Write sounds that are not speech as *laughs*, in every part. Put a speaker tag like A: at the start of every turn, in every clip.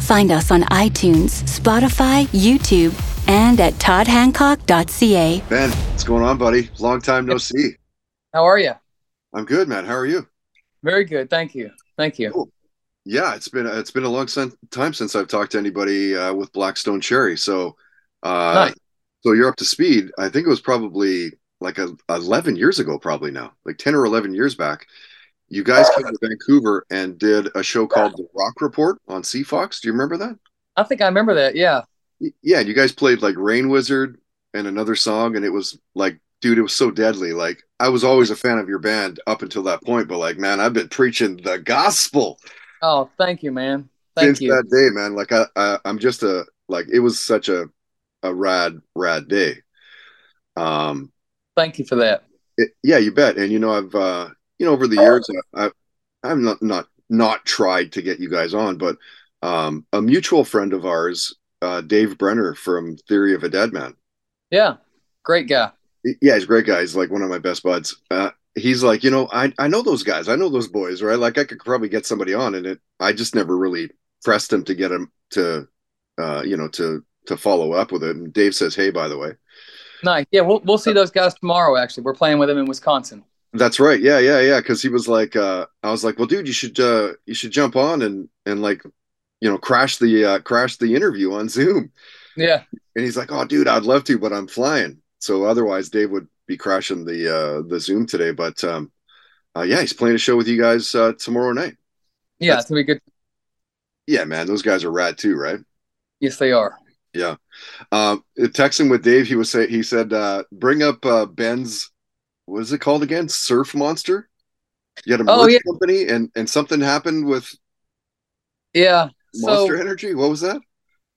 A: Find us on iTunes, Spotify, YouTube, and at toddhancock.ca.
B: Ben, what's going on, buddy? Long time no see.
C: How are you?
B: I'm good, man. How are you?
C: Very good. Thank you. Thank you.
B: Cool. Yeah, it's been it's been a long sen- time since I've talked to anybody uh, with Black Stone Cherry. So, uh,
C: Nice.
B: so you're up to speed. I think it was probably like a, 11 years ago, probably now, like 10 or 11 years back. You guys came to Vancouver and did a show called The Rock Report on CFox. Do you remember that?
C: I think I remember that. Yeah.
B: Yeah, you guys played like Rain Wizard and another song, and it was like, dude, it was so deadly. Like, I was always a fan of your band up until that point, but like, man, I've been preaching the gospel
C: Oh, thank you, man. Thank
B: since
C: you.
B: that day, man. Like, I, I, I'm just a like, it was such a, a rad, rad day. Um,
C: Thank you for that.
B: it, yeah, you bet. And you know, I've, uh, you know, over the years, I, I, I'm not, not, not tried to get you guys on, but um, a mutual friend of ours, uh, Dave Brenner from Theory of a Deadman.
C: Yeah. Great guy.
B: yeah, he's a great guy. He's like one of my best buds. Uh, he's like, you know, I I know those guys. I know those boys, right? Like I could probably get somebody on, and it. I just never really pressed him to get him to, uh, you know, to to follow up with it. And Dave says, hey, by the way,
C: Nice. Yeah, we'll we'll see those guys tomorrow. Actually, we're playing with them in Wisconsin.
B: That's right. Yeah, yeah, yeah. Because he was like, uh, I was like, well, dude, you should uh, you should jump on and and like, you know, crash the uh, crash the interview on Zoom.
C: Yeah.
B: And he's like, oh, dude, I'd love to, but I'm flying. So otherwise, Dave would be crashing the uh, the Zoom today. But um, uh, yeah, he's playing a show with you guys uh, tomorrow night.
C: Yeah. It's gonna be good.
B: Yeah, man, those guys are rad too, right?
C: Yes, they are.
B: Yeah. Um, texting with Dave, he was say he said, uh, bring up uh, Ben's what is it called again? Surf Monster. You had a
C: Oh, yeah.
B: company, and and something happened with
C: Yeah.
B: Monster
C: So
B: Energy. What was that?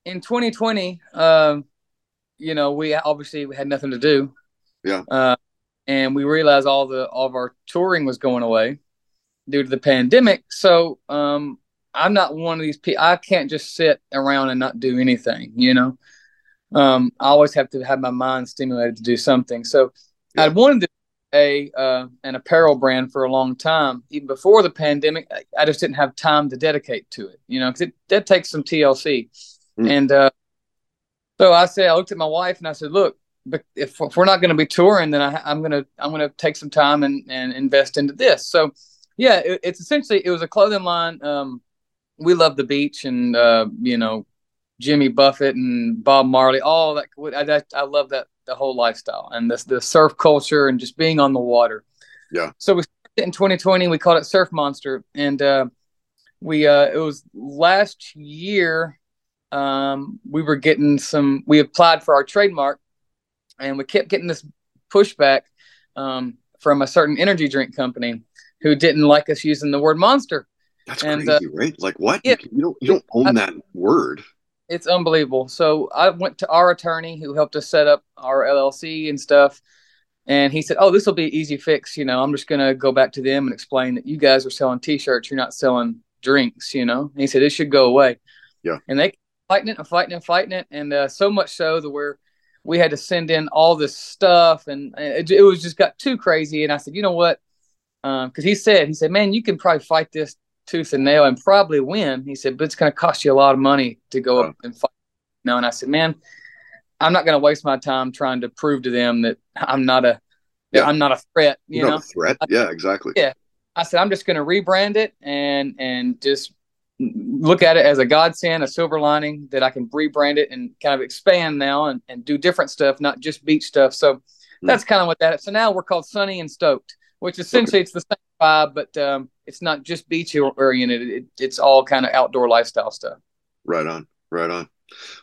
C: in 2020, um, you know, we obviously we had nothing to do.
B: Yeah.
C: Uh, and we realized all the all of our touring was going away due to the pandemic. So um, I'm not one of these people. I can't just sit around and not do anything. You know, um, I always have to have my mind stimulated to do something. So
B: Yeah.
C: I'd wanted to a uh, an apparel brand for a long time, even before the pandemic. I, I just didn't have time to dedicate to it. You know, because it that takes some TLC.
B: Mm.
C: And uh, so I said, I looked at my wife and I said, look, if, if we're not going to be touring, then I, I'm gonna I'm gonna take some time and, and invest into this. So yeah, it, it's essentially it was a clothing line. Um, we love the beach and uh, you know Jimmy Buffett and Bob Marley, all that. I, I, I love that the whole lifestyle and this the surf culture and just being on the water.
B: Yeah.
C: So we started in 2020. We called it Surf Monster, and uh, we uh, it was last year. Um, we were getting some. We applied for our trademark, and we kept getting this pushback um, from a certain energy drink company who didn't like us using the word monster.
B: That's
C: And,
B: crazy, right? Like what?
C: yeah.
B: you, you don't you don't own that word.
C: It's unbelievable. So I went to our attorney who helped us set up our LLC and stuff. And he said, Oh, this will be an easy fix. You know, I'm just going to go back to them and explain that you guys are selling t shirts. You're not selling drinks, you know? And he said, It should go away.
B: Yeah.
C: And they fighting it and fighting and fighting it. And uh, so much so that where we had to send in all this stuff and it, it was just got too crazy. And I said, You know what? Because he said, He said, Man, you can probably fight this tooth and nail and probably win. He said, but it's going to cost you a lot of money to go up and fight. You know, and I said, man, I'm not going to waste my time trying to prove to them that I'm not a,
B: yeah.
C: I'm not a threat. You
B: You're
C: know,
B: threat. Yeah, exactly.
C: Yeah. I said, I'm just going to rebrand it and and just look at it as a godsend, a silver lining that I can rebrand it and kind of expand now and, and do different stuff, not just beach stuff. So that's kind of what that is. So now we're called Sunny and Stoked, which essentially it's the same vibe, but um, it's not just beach oriented. It, it's all kind of outdoor lifestyle stuff.
B: Right on. Right on.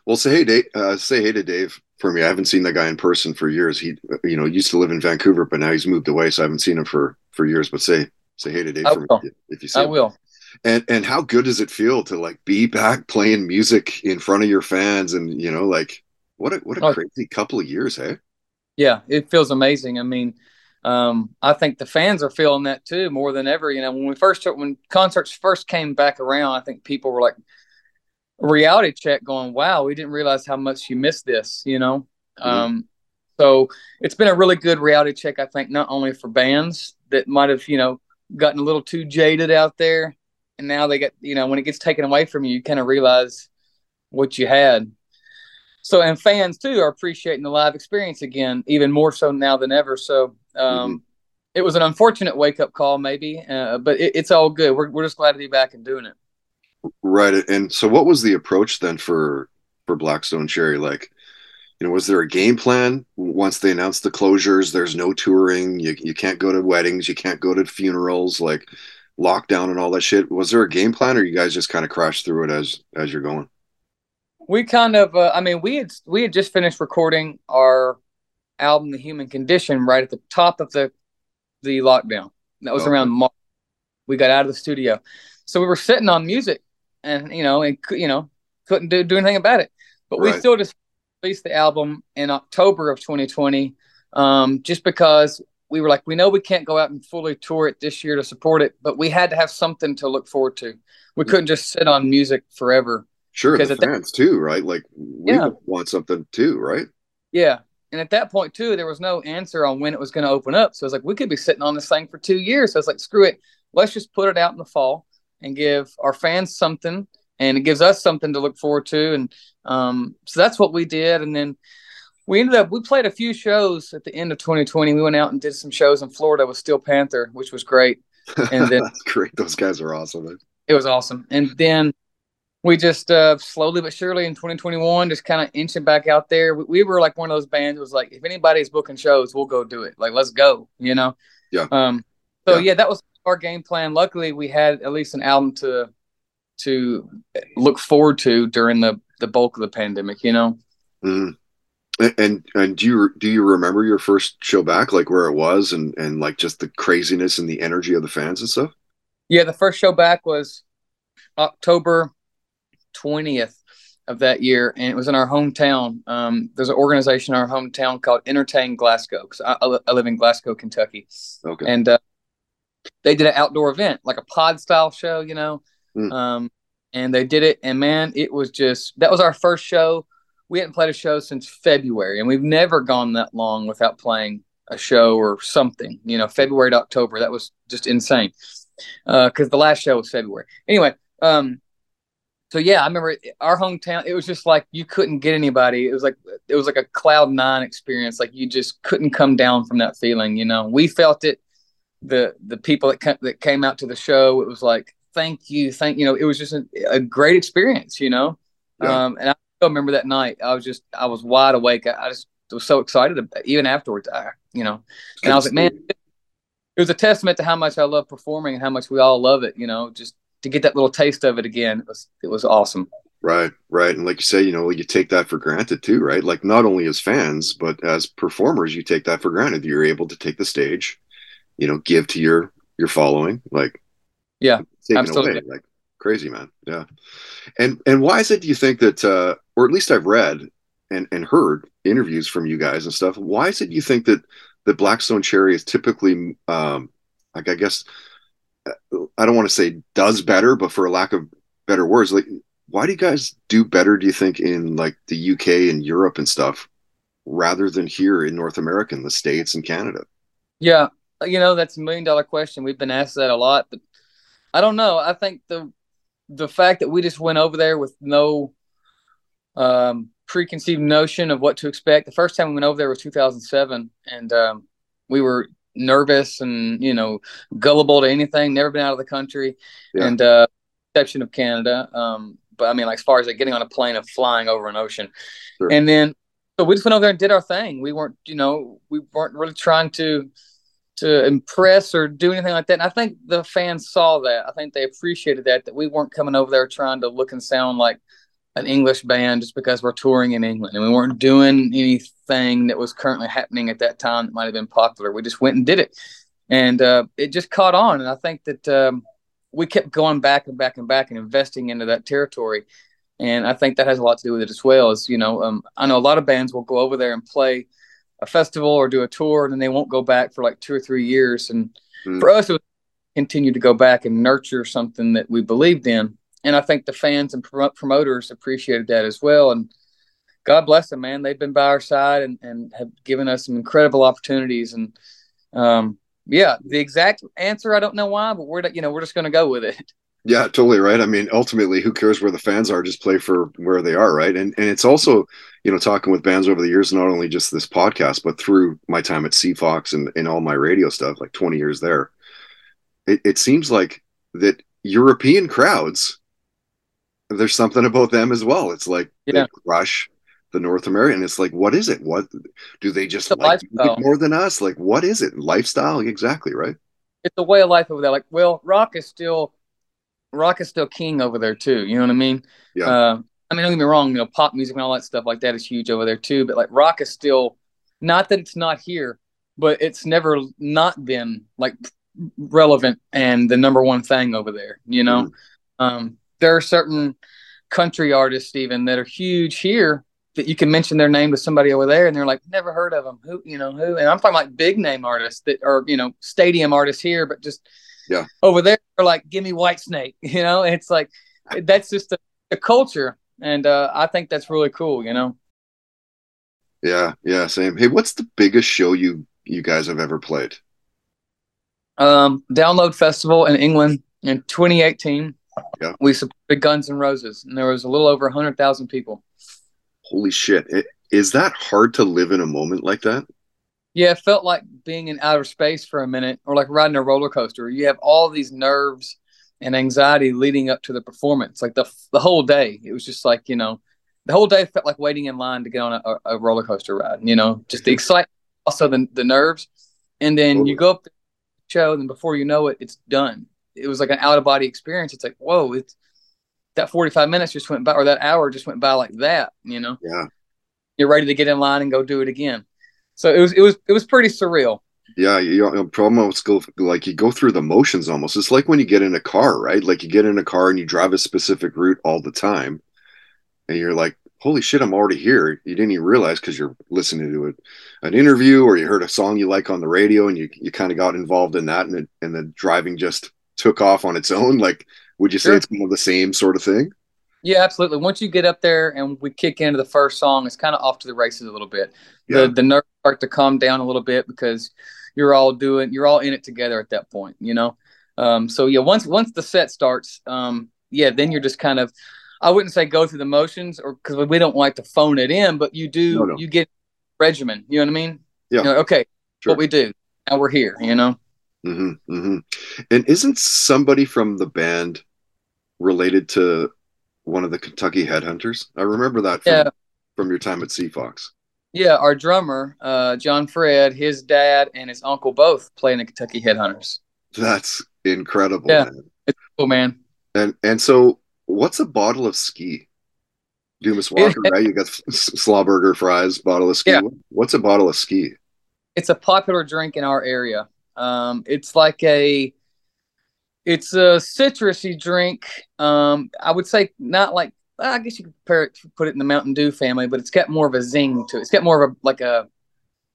B: Well, say hey, Dave. Uh, say hey to Dave for me. I haven't seen that guy in person for years. He, you know, used to live in Vancouver, but now he's moved away, so I haven't seen him for for years. But say say hey to Dave
C: I
B: for me
C: will.
B: if you see
C: I
B: him.
C: will.
B: And and how good does it feel to like be back playing music in front of your fans and you know like what a what a oh, crazy couple of years, hey?
C: Yeah, it feels amazing. I mean, um, I think the fans are feeling that too more than ever. You know, when we first when concerts first came back around, I think people were like reality check, going, "Wow, we didn't realize how much you missed this." You know, mm-hmm. um, so it's been a really good reality check, I think, not only for bands that might have you know gotten a little too jaded out there, and now they get you know when it gets taken away from you, you kind of realize what you had. So and fans too are appreciating the live experience again, even more so now than ever. So um, mm-hmm. it was an unfortunate wake up call, maybe, uh, but it, it's all good. We're we're just glad to be back and doing it.
B: Right. And so, what was the approach then for for Black Stone Cherry? Like, you know, was there a game plan once they announced the closures? There's no touring. You you can't go to weddings. You can't go to funerals. Like lockdown and all that shit. Was there a game plan, or you guys just kind of crashed through it as as you're going?
C: We kind of. Uh, I mean, we had we had just finished recording our album, The Human Condition, right at the top of the the lockdown. That was oh, around March. We got out of the studio, so we were sitting on music and you know, and you know, couldn't do, do anything about it. But right. we still just released the album in October of 2020, um, just because we were like, we know we can't go out and fully tour it this year to support it, but we had to have something to look forward to. We couldn't just sit on music forever.
B: Sure, because the fans that, too, right? Like we yeah. want something too, right?
C: Yeah, and at that point too, there was no answer on when it was going to open up. So I was like, we could be sitting on this thing for two years. So I was like, screw it, let's just put it out in the fall and give our fans something and it gives us something to look forward to. And um, so that's what we did. And then we ended up we played a few shows at the end of 2020 we went out and did some shows in florida with steel panther which was great.
B: And then that's *laughs* great. Those guys are awesome
C: it was awesome. And then we just uh, slowly but surely in 2021 just kind of inching back out there we, we, were like one of those bands was like if anybody's booking shows we'll go do it like let's go you know
B: yeah
C: um so yeah, yeah that was our game plan. Luckily, we had at least an album to to look forward to during the the bulk of the pandemic. You know.
B: Mm. And and do you do you remember your first show back, like where it was, and and like just the craziness and the energy of the fans and stuff?
C: Yeah, the first show back was October twentieth of that year, and it was in our hometown. Um, there's an organization in our hometown called Entertain Glasgow because I, I, live in Glasgow, Kentucky.
B: Okay.
C: And uh, they did an outdoor event, like a pod style show, you know. Mm. Um, and they did it, and man, it was just that was our first show. We hadn't played a show since February, and we've never gone that long without playing a show or something. You know, February to October, that was just insane. Because uh, the last show was February. Anyway, um, so yeah, I remember our hometown. It was just like you couldn't get anybody. It was like it was like a cloud nine experience. Like you just couldn't come down from that feeling. You know, we felt it the the people that ca- that came out to the show. It was like thank you, thank you know. It was just a, a great experience, you know. Yeah. Um, and I still remember that night. I was just I was wide awake. I, I just was so excited about, even afterwards. I, you know, and I was like, man, it was a testament to how much I love performing and how much we all love it. You know, just to get that little taste of it again, it was it was awesome.
B: Right, right, and like you say, you know, you take that for granted too, right? Like not only as fans, but as performers, you take that for granted. You're able to take the stage, you know give to your your following like
C: yeah absolutely
B: away. like crazy man yeah and and why is it do you think that uh or at least i've read and and heard interviews from you guys and stuff why is it you think that the Black Stone Cherry is typically um like i guess i don't want to say does better but for a lack of better words like why do you guys do better do you think in like the uk and europe and stuff rather than here in north america in the states and canada
C: yeah you know, that's a million dollar question. We've been asked that a lot, but I don't know. I think the the fact that we just went over there with no um, preconceived notion of what to expect. The first time we went over there was 2007, and um, we were nervous and you know gullible to anything. Never been out of the country, yeah. and uh, exception of Canada. Um, but I mean, like as far as like getting on a plane and flying over an ocean, sure. and then so we just went over there and did our thing. We weren't, you know, we weren't really trying to to impress or do anything like that. And I think the fans saw that. I think they appreciated that that we weren't coming over there trying to look and sound like an English band just because we're touring in England and we weren't doing anything that was currently happening at that time that might have been popular. We just went and did it, and uh, it just caught on. And I think that um, we kept going back and back and back and investing into that territory. And I think that has a lot to do with it as well. As you know, um, I know a lot of bands will go over there and play a festival or do a tour, and then they won't go back for like two or three years. And mm. for us, it was continue to go back and nurture something that we believed in. And I think the fans and promoters appreciated that as well. And God bless them, man. They've been by our side and, and have given us some incredible opportunities. And um, yeah, the exact answer I don't know why, but we're you know we're just going to go with it. *laughs*
B: Yeah, totally right. I mean, ultimately, who cares where the fans are? Just play for where they are, right? And and it's also, you know, talking with bands over the years, not only just this podcast, but through my time at CFOX and, and all my radio stuff, like 20 years there. It, it seems like that European crowds, there's something about them as well. It's like yeah. they crush the North American. It's like, what is it? What do they just like more than us? Like, what is it? Lifestyle, exactly, right?
C: It's a way of life over there. Like, well, rock is still rock is still king over there too. You know what I mean?
B: Yeah. Uh,
C: I mean, don't get me wrong. You know, pop music and all that stuff like that is huge over there too. But like, rock is still not that it's not here, but it's never not been like relevant and the number one thing over there. You know, mm-hmm. um, there are certain country artists even that are huge here that you can mention their name to somebody over there and they're like never heard of them who you know who? And i'm talking like big name artists that are you know stadium artists here but just
B: yeah.
C: over there are like give me Whitesnake *laughs* you know? It's like that's just a, a culture. And uh, i think that's really cool you know?
B: Yeah yeah same. Hey what's the biggest show you you guys have ever played?
C: Um download festival in england in 2018 yeah. We supported guns and roses and there was a little over 100000 people.
B: Holy shit. It, is that hard to live in a moment like that?
C: Yeah it felt like being in outer space for a minute or like riding a roller coaster. You have all these nerves and anxiety leading up to the performance like the, the whole day. It was just like you know the whole day felt like waiting in line to get on a, a roller coaster ride you know just the excitement also the, the nerves. And then totally. you go up the show and before you know it it's done it was like an out of body experience. It's like whoa it's that 45 minutes just went by or that hour just went by like that you know?
B: Yeah.
C: You're ready to get in line and go do it again. So it was it was it was pretty surreal.
B: Yeah you know, problem with school like you go through the motions almost. It's like when you get in a car right? Like you get in a car and you drive a specific route all the time and you're like holy shit i'm already here. You didn't even realize because you're listening to it, an interview or you heard a song you like on the radio and you, you kind of got involved in that and, it, and the driving just took off on its own like would you say sure. it's kind of the same sort of thing?
C: Yeah, absolutely. Once you get up there and we kick into the first song, it's kind of off to the races a little bit. Yeah. The the nerves start to calm down a little bit because you're all doing you're all in it together at that point, you know. Um, so yeah, once once the set starts, um, yeah, then you're just kind of I wouldn't say go through the motions or because we don't like to phone it in, but you do no, no. you get regimen. You know what I mean?
B: Yeah.
C: You know, okay, sure. what we do now we're here. You know.
B: Mm-hmm, mm-hmm. And isn't somebody from the band related to one of the Kentucky Headhunters? I remember that from, yeah. from your time at CFOX.
C: Yeah, our drummer, uh, John Fred, his dad and his uncle both play in the Kentucky Headhunters.
B: That's incredible.
C: Yeah, man. it's cool, man.
B: And and so, what's a bottle of ski? Dumas Walker, right? You got Slawburger fries, bottle of ski. Yeah. What's a bottle of ski?
C: It's a popular drink in our area. Um, it's like a it's a citrusy drink. Um, I would say not like I guess you could compare it, put it in the Mountain Dew family, but it's got more of a zing to it. It's got more of a like a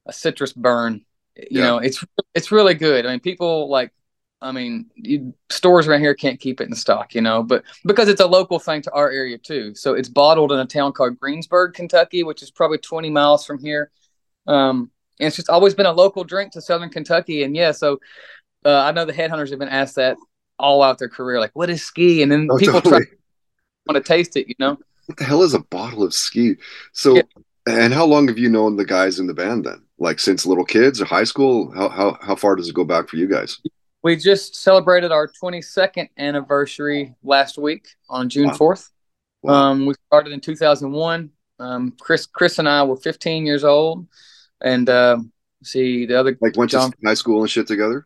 C: a citrus burn. You yeah. know, it's it's really good. I mean, people like I mean, you, stores around here can't keep it in stock, you know, but because it's a local thing to our area too. So it's bottled in a town called Greensburg, Kentucky, which is probably 20 miles from here. Um, and it's just always been a local drink to Southern Kentucky. And yeah, so uh, I know the headhunters have been asked that all out their career, like, what is ski? And then oh, people totally. try want to taste it, you know?
B: What the hell is a bottle of ski? So, yeah. and how long have you known the guys in the band then? Like since little kids or high school? How, how, how far does it go back for you guys?
C: We just celebrated our 22nd anniversary last week on June wow. 4th. Wow. Um, we started in 2001. Um, Chris, Chris and I were 15 years old and uh, see the other
B: like went John, to high school and shit together.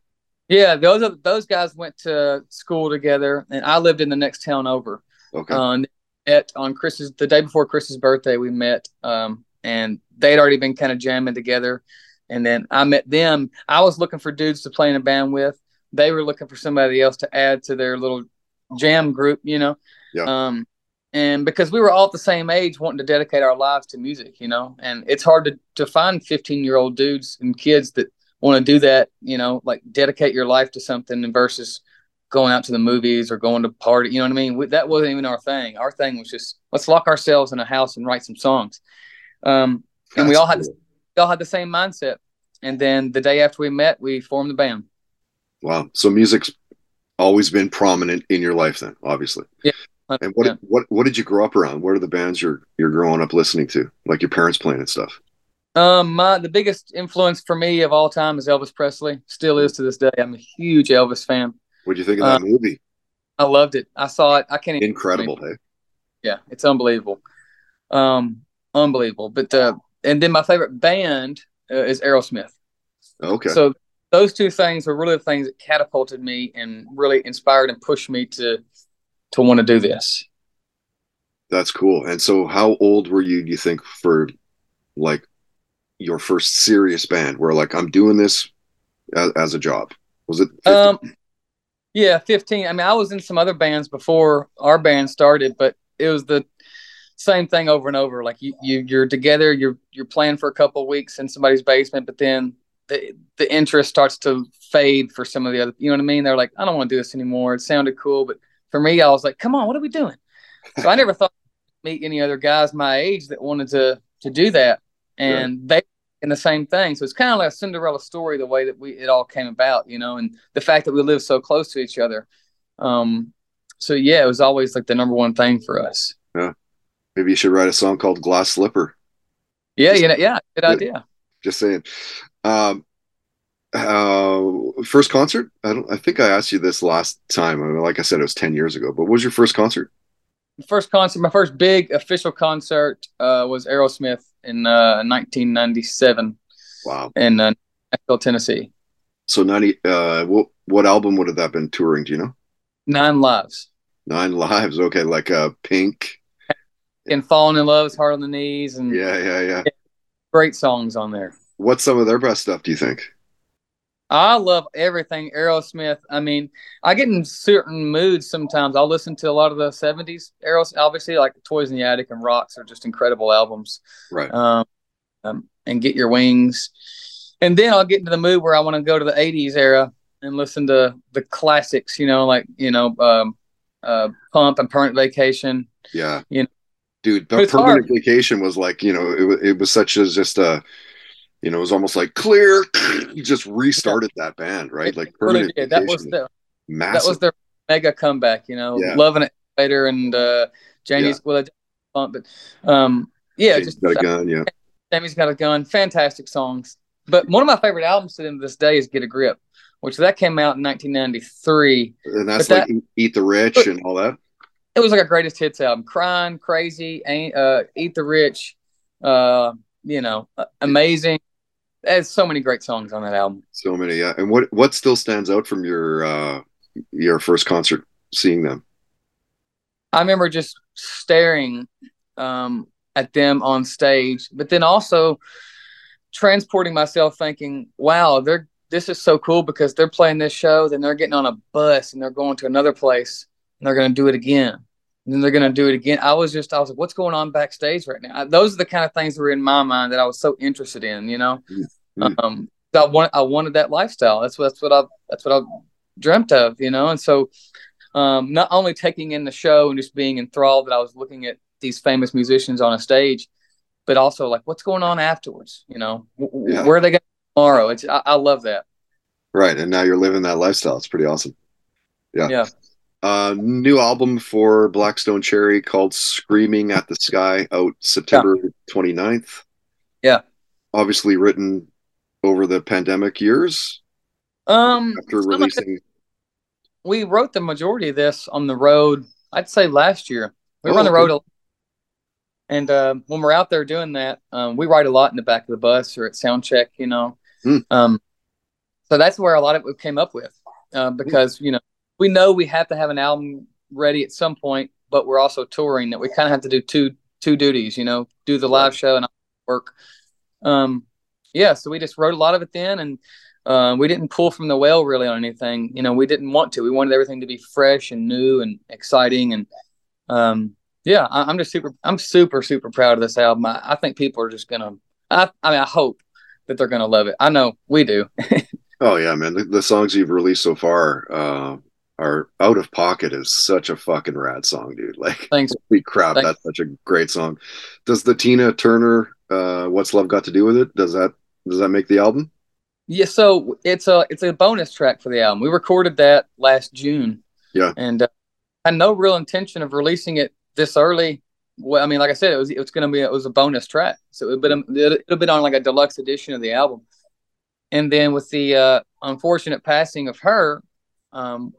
C: Yeah, those those guys went to school together, and I lived in the next town over.
B: Okay. Uh,
C: met on Chris's the day before Chris's birthday. We met, um, and they'd already been kind of jamming together. And then I met them. I was looking for dudes to play in a band with. they were looking for somebody else to add to their little jam group, you know.
B: Yeah.
C: Um, and because we were all at the same age, wanting to dedicate our lives to music, you know, and it's hard to to find 15 year old dudes and kids that want to do that, you know, like dedicate your life to something versus going out to the movies or going to party. You know what I mean? We, that wasn't even our thing. Our thing was just let's lock ourselves in a house and write some songs. Um, and we all had
B: cool.
C: we all had the same mindset. And then the day after we met, we formed the band.
B: Wow. So music's always been prominent in your life then, obviously. And what
C: Yeah.
B: what what did you grow up around? What are the bands you're you're growing up listening to? Like your parents playing and stuff.
C: Um, my the biggest influence for me of all time is Elvis Presley. Still is to this day. I'm a huge Elvis fan.
B: What'd you think of
C: Uh,
B: that movie?
C: I loved it. I saw it. I can't even
B: Incredible, hey?
C: yeah, it's unbelievable. Um, unbelievable. But uh, and then my favorite band uh, is Aerosmith.
B: Okay.
C: So those two things were really the things that catapulted me and really inspired and pushed me to to want to do this.
B: That's cool. And so how old were you, do you think, for like your first serious band where like I'm doing this as, as a job? Was it 50?
C: Um, yeah, fifteen. I mean, I was in some other bands before our band started, but it was the same thing over and over. Like you, you you're together, you're you're playing for a couple of weeks in somebody's basement, but then the the interest starts to fade for some of the other. You know what I mean? They're like, I don't want to do this anymore. It sounded cool, but for me, I was like, come on, what are we doing? So I never *laughs* thought I'd meet any other guys my age that wanted to to do that, and they in the same thing. So it's kind of like a Cinderella story, the way that we it all came about, you know, and the fact that we live so close to each other. Um, so yeah, it was always like the number one thing for us.
B: Yeah, maybe you should write a song called Glass Slipper.
C: Yeah, you know, yeah, good idea.
B: Just saying. Um, uh, first concert? I don't. I think I asked you this last time. I mean, like I said, it was ten years ago. But what was your first concert?
C: First concert, my first big official concert, uh, was Aerosmith in uh, 1997
B: Wow.
C: in uh, Nashville, Tennessee.
B: So ninety. Uh, what what album would have that been touring? Do you know?
C: Nine lives.
B: Nine Lives. Okay, like uh, Pink.
C: And Falling in Love is Hard on the Knees and
B: Yeah, yeah, yeah.
C: great songs on there.
B: What's some of their best stuff? Do you think?
C: I love everything Aerosmith. I mean, I get in certain moods sometimes. I'll listen to a lot of the 70s Aeros, obviously, like Toys in the Attic and Rocks are just incredible albums.
B: Right.
C: Um, um, and Get Your Wings. And then I'll get into the mood where I want to go to the 80s era and listen to the classics, you know, like, you know, um, uh, Pump and Permanent Vacation.
B: Yeah.
C: You know.
B: Dude,
C: But
B: the
C: it's
B: permanent
C: hard.
B: vacation was like, you know, it, it was such as just a, you know, it was almost like clear. *clears throat* You just restarted *laughs* that band, right? Like permanent.
C: That was the,
B: massive.
C: that was their mega comeback, you know,
B: Yeah.
C: loving it later and uh Janie's well Pump, but um yeah,
B: James
C: just
B: got a gun, yeah.
C: Sammy's got a gun. Fantastic songs. But one of my favorite albums to them this day is Get a Grip, which that came out in 1993.
B: And that's
C: But
B: like Eat- Eat the Rich and all that.
C: It was like a greatest hits album. Crying, Crazy, Ain't uh, Eat the Rich, uh, you know, amazing. There's so many great songs on that album.
B: So many, yeah. And what what still stands out from your uh your first concert seeing them?
C: I remember just staring um, at them on stage, but then also transporting myself, thinking, "Wow, they're this is so cool because they're playing this show, then they're getting on a bus and they're going to another place and they're going to do it again, then they're going to do it again." I was just, I was like, "What's going on backstage right now?" Those are the kind of things that were in my mind that I was so interested in, you know.
B: Mm.
C: Um, I want, I wanted that lifestyle. That's what, that's what I, that's what I dreamt of, you know, and so um, not only taking in the show and just being enthralled that I was looking at these famous musicians on a stage, but also like what's going on afterwards. You know, W-
B: Yeah.
C: where are they going tomorrow? It's I, I love that.
B: Right. And now you're living that lifestyle. It's pretty awesome. Yeah.
C: Yeah.
B: Uh new album for Black Stone Cherry called Screaming at the Sky out September 29th.
C: Yeah.
B: Obviously written over the pandemic years
C: Um,
B: after releasing
C: we wrote the majority of this on the road. I'd say last year we were
B: Oh,
C: on the road, a, and uh, when we're out there doing that, um, we write a lot in the back of the bus or at sound check. You know,
B: Hmm.
C: um, so that's where a lot of it came up with uh, because you know we know we have to have an album ready at some point, but we're also touring that we kind of have to do two two duties. You know, do the live show and work. Um, yeah, so we just wrote a lot of it then, and Uh, we didn't pull from the well really on anything. You know, we didn't want to. We wanted everything to be fresh and new and exciting. And um, yeah, I, am just super. I'm super super proud of this album. I, I think people are just gonna. I, I mean, I hope that they're gonna love it. I know we do. *laughs*
B: oh yeah, man. The, the, songs you've released so far. Uh, are out of pocket is such a fucking rad song, dude. Like,
C: thanks. *laughs*
B: Holy crap, Thanks. that's such a great song. Does the Tina Turner uh, "What's Love Got to Do with It"? Does that does that make the album?
C: Yeah, so it's a it's a bonus track for the album. We recorded that last June.
B: Yeah,
C: and uh, had no real intention of releasing it this early. Well, I mean, like I said, it was it was going to be it was a bonus track, so it would have been it would been on like a deluxe edition of the album. And then with the uh, unfortunate passing of her, um,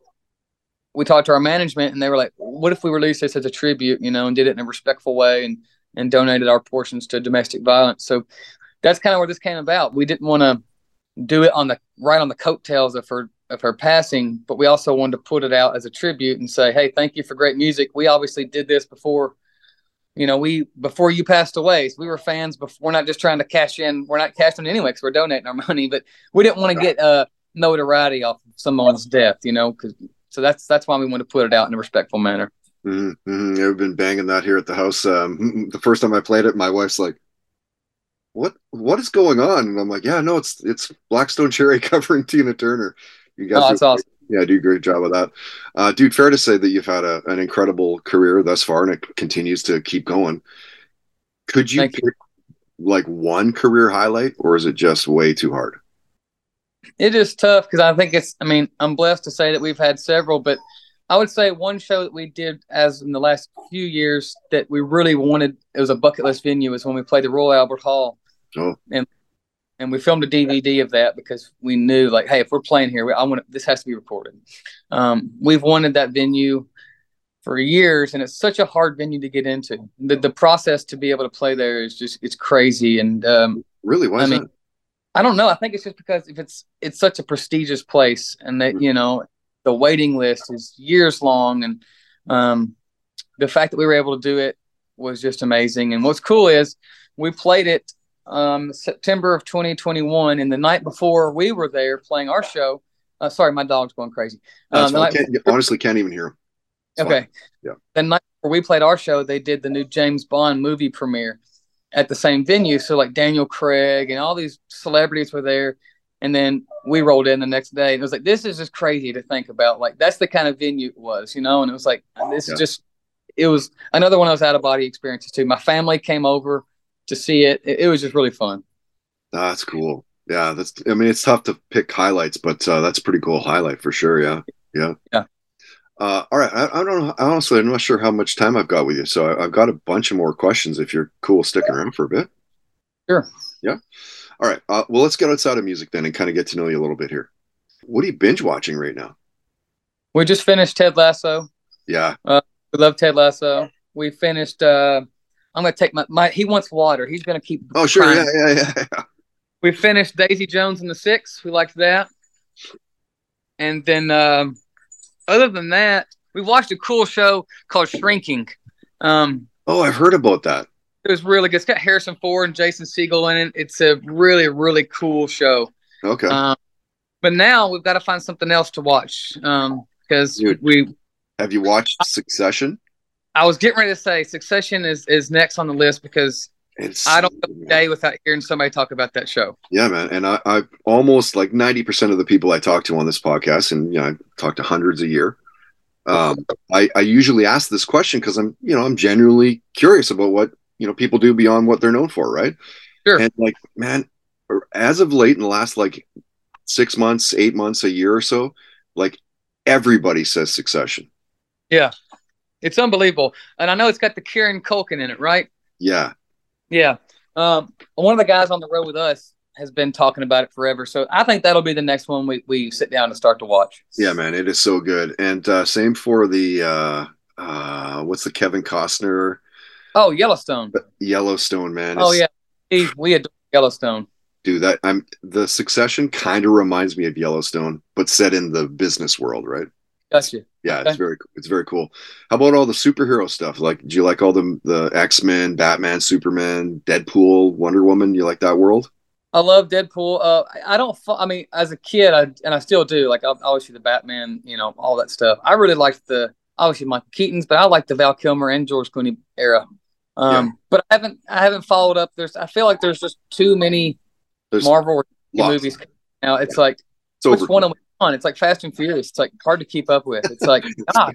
C: we talked to our management, and they were like, "What if we release this as a tribute, you know, and did it in a respectful way, and and donated our portions to domestic violence?" So that's kind of where this came about. We didn't want to do it on the right on the coattails of her of her passing, but we also wanted to put it out as a tribute and say, "Hey, thank you for great music. We obviously did this before, you know, we before you passed away. So we were fans before. We're not just trying to cash in. We're not cashing in anyway because we're donating our *laughs* money, but we didn't want to get uh, notoriety off of someone's death, you know. Because so that's that's why we want to put it out in a respectful manner.
B: Mm-hmm. mm-hmm. I've been banging that here at the house. Um, *laughs* the first time I played it, my wife's like, what what is going on? And I'm like, yeah, no, it's it's Black Stone Cherry *laughs* covering Tina Turner.
C: You guys, oh, that's do, awesome.
B: Yeah, do a great job of that, uh, dude. Fair to say that you've had a, an incredible career thus far, and it continues to keep going. Could you Thank pick you. like one career highlight, or is it just way too hard?
C: It is tough because I think it's. I mean, I'm blessed to say that we've had several, but I would say one show that we did as in the last few years that we really wanted. It was a bucket list venue. Was when we played the Royal Albert Hall
B: Oh.
C: And and we filmed a DVD of that because we knew like, hey, if we're playing here, I want this has to be recorded. Um, we've wanted that venue for years, and it's such a hard venue to get into. The the process to be able to play there is just it's crazy. And um,
B: really, why I mean, that?
C: I don't know. I think it's just because if it's it's such a prestigious place, and that you know the waiting list is years long, and um, the fact that we were able to do it was just amazing. And what's cool is we played it um, September of 2021, and the night before we were there playing our show. Uh, sorry, my dog's going crazy.
B: Um, can't, before, honestly, can't even hear him.
C: It's okay. Fine.
B: Yeah.
C: The night before we played our show, they did the new James Bond movie premiere at the same venue. So like Daniel Craig and all these celebrities were there. And then we rolled in the next day. And it was like, this is just crazy to think about. Like that's the kind of venue it was, you know? And it was like, this yeah. is just, it was another one of those out of body experiences too. My family came over to see it. It, it was just really fun.
B: That's cool. Yeah, that's. I mean, it's tough to pick highlights, but uh, that's pretty cool highlight for sure. Yeah, yeah,
C: yeah.
B: Uh, all right, I, I, don't know. Honestly, I'm not sure how much time I've got with you, so I, have got a bunch of more questions. If you're cool sticking around for a bit.
C: Sure.
B: Yeah. All right. Uh, well, let's get outside of music then and kind of get to know you a little bit here. What are you binge watching right now?
C: We just finished Ted Lasso.
B: Yeah.
C: Uh, we love Ted Lasso. We finished uh, I'm gonna take my, my he wants water. He's gonna keep.
B: Oh sure, yeah, yeah, yeah,
C: We finished Daisy Jones and the Six. We liked that. And then, um, other than that, we watched a cool show called Shrinking. Um,
B: oh, I've heard about that.
C: It was really good. It's got Harrison Ford and Jason Segel in it. It's a really, really cool show.
B: Okay. Um,
C: but now we've got to find something else to watch because um, we.
B: Have you watched Succession?
C: I was getting ready to say Succession is is next on the list because it's I don't a day without hearing somebody talk about that show.
B: Yeah, man. And I, I almost like ninety percent of the people I talk to on this podcast, and you know, I talk to hundreds a year. Um, I, I usually ask this question because I'm, you know, I'm genuinely curious about what you know people do beyond what they're known for, right?
C: Sure.
B: And like, man, as of late in the last like six months, eight months, a year or so, like everybody says Succession.
C: Yeah. It's unbelievable, and I know it's got the Kieran Culkin in it, right?
B: Yeah,
C: yeah. Um, one of the guys on the road with us has been talking about it forever, so I think that'll be the next one we, we sit down and start to watch.
B: Yeah, man, it is so good, and uh, same for the uh, uh, what's the Kevin Costner?
C: Oh, Yellowstone.
B: Yellowstone, man.
C: Oh yeah, he, we adore Yellowstone.
B: Dude, that I'm the Succession kind of reminds me of Yellowstone, but set in the business world, right?
C: Gotcha.
B: Yeah, okay. it's very it's very cool. How about all the superhero stuff? Like, do you like all the the X Men, Batman, Superman, Deadpool, Wonder Woman? You like that world?
C: I love Deadpool. Uh, I don't. I mean, as a kid, I and I still do. Like I always see the Batman, you know, all that stuff. I really liked the obviously Michael Keaton's, but I like the Val Kilmer and George Clooney era. Um, yeah. But I haven't. I haven't followed up. There's. I feel like there's just too many there's Marvel movies now. It's yeah. like it's which one am I on? It's like Fast and Furious. It's like hard to keep up with. It's like *laughs* ah,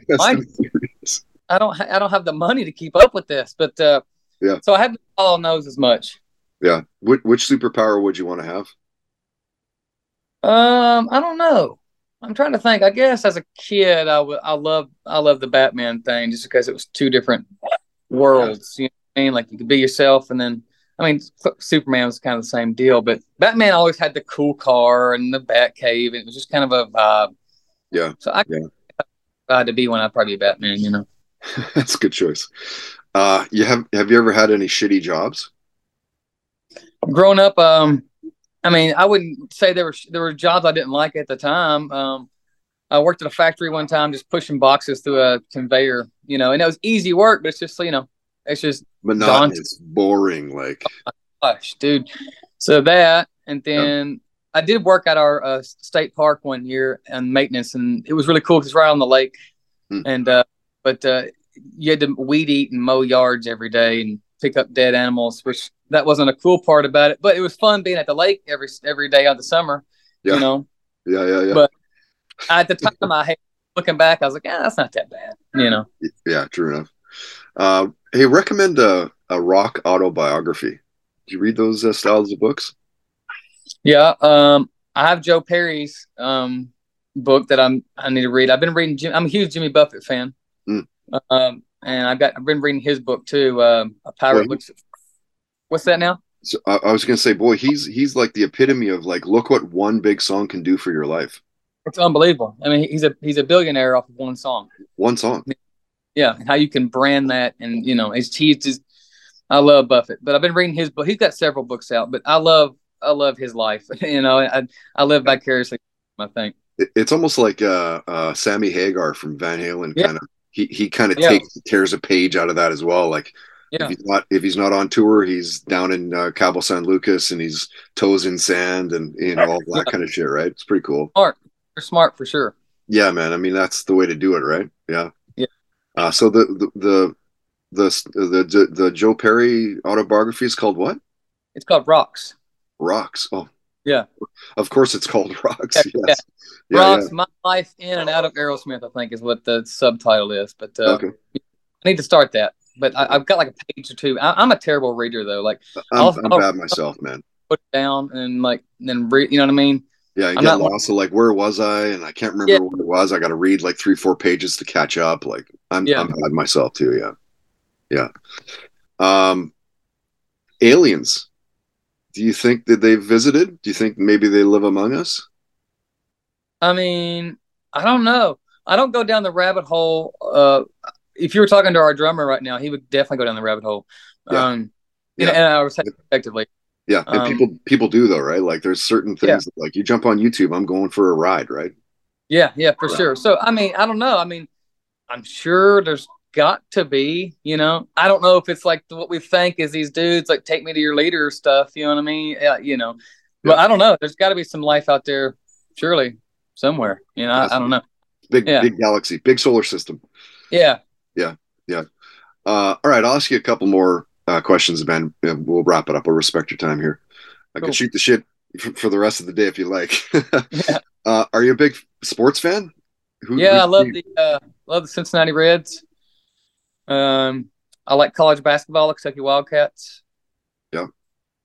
C: I don't. I don't have the money to keep up with this. But uh,
B: yeah.
C: So I haven't followed those as much.
B: Yeah. Which, which superpower would you want to have?
C: Um, I don't know. I'm trying to think. I guess as a kid, I would. I love. I love the Batman thing just because it was two different worlds. You know what I mean? Like you could be yourself, and then I mean, Superman was kind of the same deal, but Batman always had the cool car and the Bat Cave, and it was just kind of a vibe.
B: Yeah.
C: So I,
B: yeah.
C: to be one, I'd probably be Batman. You know. *laughs*
B: That's a good choice. Uh, you have have you ever had any shitty jobs?
C: growing up, um, I mean, I wouldn't say there were there were jobs I didn't like at the time. Um, I worked at a factory one time, just pushing boxes through a conveyor, you know, and it was easy work, but it's just you know, it's just
B: monotonous, daunting. boring, like.
C: Oh gosh, dude. So that, and then yeah. I did work at our uh, state park one year and maintenance, and it was really cool because right on the lake, hmm. and uh, but uh, you had to weed eat and mow yards every day and pick up dead animals, which that wasn't a cool part about it, but it was fun being at the lake every every day of the summer.
B: Yeah.
C: You know.
B: Yeah, yeah, yeah.
C: But at the time, I looking back, I was like, yeah, that's not that bad. You know.
B: Yeah, true enough. Hey, recommend a, a rock autobiography. Do you read those uh, styles of books?
C: Yeah, um, I have Joe Perry's um, book that I'm I need to read. I've been reading. Jim, I'm a huge Jimmy Buffett fan. Mm. Um, and I've got I've been reading his book too. Um, a pirate looks. At, what's that now?
B: So I, I was gonna say, boy, he's he's like the epitome of like, look what one big song can do for your life.
C: It's unbelievable. I mean, he's a he's a billionaire off of one song.
B: One song.
C: Yeah, how you can brand that, and you know, he's he's just. I love Buffett, but I've been reading his book. He's got several books out, but I love I love his life. *laughs* you know, I I live vicariously. I think
B: it's almost like uh, uh, Sammy Hagar from Van Halen, yeah. kind of he he kind of yeah. takes tears a page out of that as well. Like
C: yeah.
B: if he's not if he's not on tour, he's down in uh, Cabo San Lucas and he's toes in sand and you know all that *laughs* kind of shit. Right? It's pretty cool.
C: Smart, you're smart for sure.
B: Yeah, man. I mean, that's the way to do it, right? Yeah. Uh, so the the the the the, the, the Joe Perry autobiography is called what?
C: It's called Rocks.
B: Rocks. Oh,
C: yeah.
B: Of course, it's called *laughs* Rocks.
C: Yeah, yes. Yeah. Rocks, yeah. My Life in and Out of Aerosmith, I think is what the subtitle is. But uh, okay. I need to start that. But I, have got like a page or two. I, am a terrible reader, though. Like,
B: I'm, I'll, I'm I'll, bad myself, man.
C: Put it down and like, then read, you know what I mean?
B: Yeah, you I'm get lost. So, like, where was I? And I can't remember yeah. what it was. I got to read like three, four pages to catch up. Like, I'm, yeah. I'm bad myself, too. Yeah. Yeah. Um, aliens do you think that they've visited? Do you think maybe they live among us?
C: I mean, I don't know. I don't go down the rabbit hole. Uh, if you were talking to our drummer right now, he would definitely go down the rabbit hole. Yeah. Um, yeah. And, I was effectively.
B: Yeah, and um, people people do though, right? Like there's certain things yeah. that, like you jump on YouTube, I'm going for a ride, right?
C: Yeah, yeah, for right. sure. So I mean, I don't know. I mean, I'm sure there's got to be, you know. I don't know if it's like what we think is these dudes like take me to your leader stuff, you know what I mean? Yeah, you know. But I don't know. There's got to be some life out there, surely, somewhere. You know, I, I, don't know.
B: Big, yeah. big galaxy, big solar system.
C: Yeah.
B: Yeah. Yeah. Uh, all right. I'll ask you a couple more uh, questions, Ben. We'll wrap it up. We'll respect your time here. I cool. can shoot the shit for, for, the rest of the day if you like. *laughs* yeah. uh, are you a big sports fan?
C: Who, yeah, I love the uh, love the Cincinnati Reds. Um, I like college basketball, Kentucky Wildcats.
B: Yeah,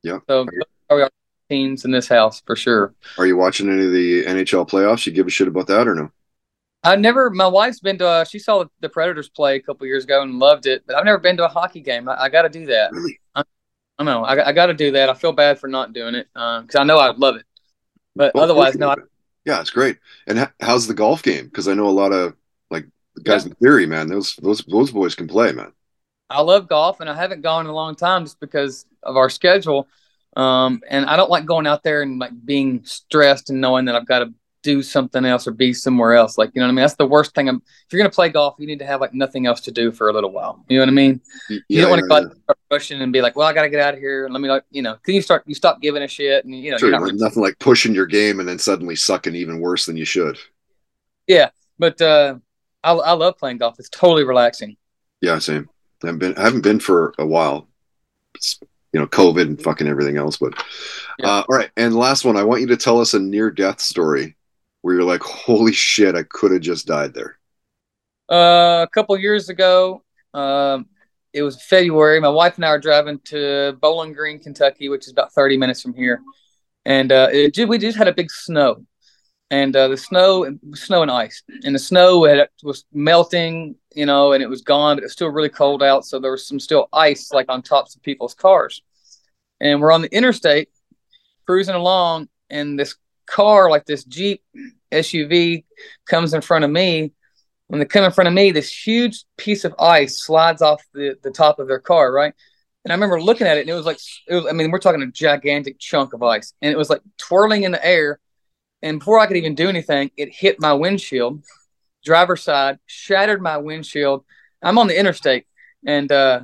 B: yeah.
C: So are we teams in this house for sure.
B: Are you watching any of the NHL playoffs? You give a shit about that or no?
C: I never. My wife's been to. She saw the Predators play a couple years ago and loved it, but I've never been to a hockey game. I, I got to do that.
B: Really?
C: I, I know. I, I got to do that. I feel bad for not doing it because uh, I know I'd love it, but well, otherwise, no. I,
B: yeah, it's great. And how's the golf game? Because I know a lot of like guys yeah. in theory, man. Those those those boys can play, man.
C: I love golf, and I haven't gone in a long time just because of our schedule. Um, and I don't like going out there and like being stressed and knowing that I've got to do something else or be somewhere else. Like, you know what I mean? That's the worst thing. if you're going to play golf, you need to have like nothing else to do for a little while. You know what I mean? Yeah, you don't want to yeah, yeah. pushing and be like, well, I got to get out of here. And let me, like, you know, can you start, you stop giving a shit and, you know,
B: not really- nothing like pushing your game and then suddenly sucking even worse than you should.
C: Yeah. But, uh, I, I love playing golf. It's totally relaxing.
B: Yeah, same. I haven't been, I haven't been for a while. It's, you know, COVID and fucking everything else. But yeah. uh, all right. And last one, I want you to tell us a near death story where you're like, holy shit, I could have just died there?
C: Uh, a couple years ago, um, it was February. My wife and I were driving to Bowling Green, Kentucky, which is about 30 minutes from here. And uh, it, we just had a big snow. And uh, the snow, snow and ice, and the snow had, was melting, you know, and it was gone, but it was still really cold out. So there was some still ice like on tops of people's cars. And we're on the interstate cruising along, and this car, like this Jeep SUV, comes in front of me. When they come in front of me, this huge piece of ice slides off the, the top of their car, right? And I remember looking at it, and it was like, it was, I mean, we're talking a gigantic chunk of ice, and it was like twirling in the air. And before I could even do anything, it hit my windshield, driver's side, shattered my windshield. I'm on the interstate, and uh,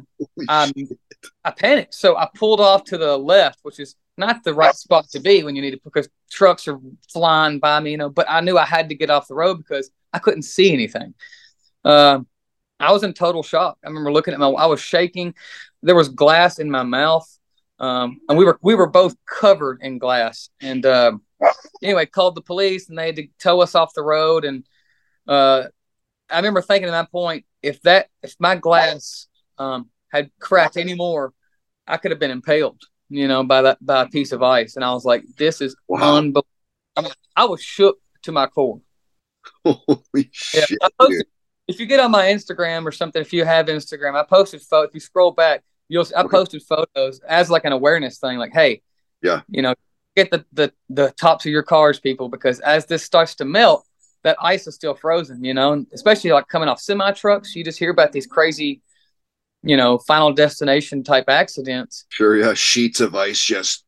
C: I, I panicked. So I pulled off to the left, which is not the right spot to be when you need to because trucks are flying by me, you know. But I knew I had to get off the road because I couldn't see anything. Uh, I was in total shock. I remember looking at my, I was shaking. There was glass in my mouth, um, and we were we were both covered in glass. And uh, anyway, called the police, and they had to tow us off the road. And uh, I remember thinking at that point, if that if my glass um, had cracked anymore, I could have been impaled you know, by that by a piece of ice, and I was like, "This is wow. unbelievable." I, mean, I was shook to my core.
B: Holy yeah, shit!
C: Posted, if you get on my Instagram or something, if you have Instagram, I posted photos. If you scroll back, you'll I posted photos as like an awareness thing, like, "Hey,
B: yeah,
C: you know, get the the the tops of your cars, people, because as this starts to melt." That ice is still frozen, you know, and especially like coming off semi trucks, you just hear about these crazy you know, final destination type accidents.
B: Sure, yeah, sheets of ice just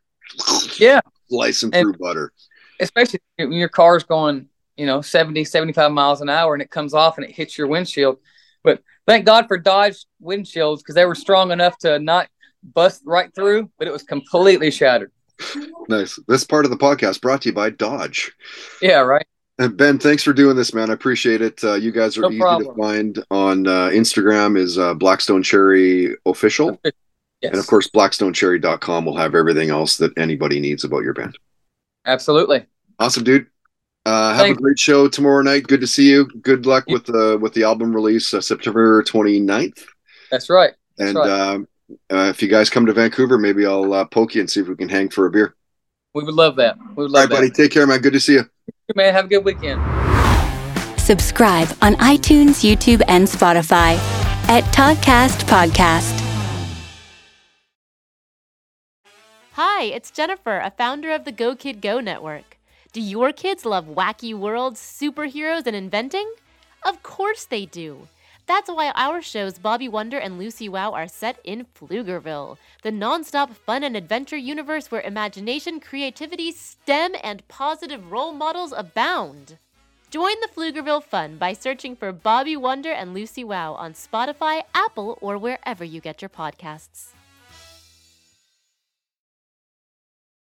C: yeah,
B: slicing and through butter.
C: Especially when your car's going, you know, 70, 75 miles an hour and it comes off and it hits your windshield. But thank God for Dodge windshields because they were strong enough to not bust right through, but it was completely shattered.
B: Nice. This part of the podcast brought to you by Dodge.
C: Yeah, right.
B: And Ben, thanks for doing this, man. I appreciate it. Uh, you guys are no easy problem. to find on uh, Instagram is uh, Blackstone Cherry Official. Yes. And of course, blackstonecherry.com will have everything else that anybody needs about your band.
C: Absolutely.
B: Awesome, dude. Uh, have a great show tomorrow night. Good to see you. Good luck with the with the album release uh, September 29th.
C: That's right.
B: That's and right. Uh, if you guys come to Vancouver, maybe I'll uh, poke you and see if we can hang for a beer.
C: We would love that. We would love All right,
B: that. buddy. Take care, man. Good to see you.
C: Good, man. Have a good weekend.
A: Subscribe on iTunes, YouTube, and Spotify at Toddcast Podcast.
D: Hi, it's Jennifer, a founder of the Go Kid Go network. Do your kids love wacky worlds, superheroes, and inventing? Of course they do. That's why our shows Bobby Wonder and Lucy Wow are set in Pflugerville, the nonstop fun and adventure universe where imagination, creativity, STEM, and positive role models abound. Join the Pflugerville fun by searching for Bobby Wonder and Lucy Wow on Spotify, Apple, or wherever you get your podcasts.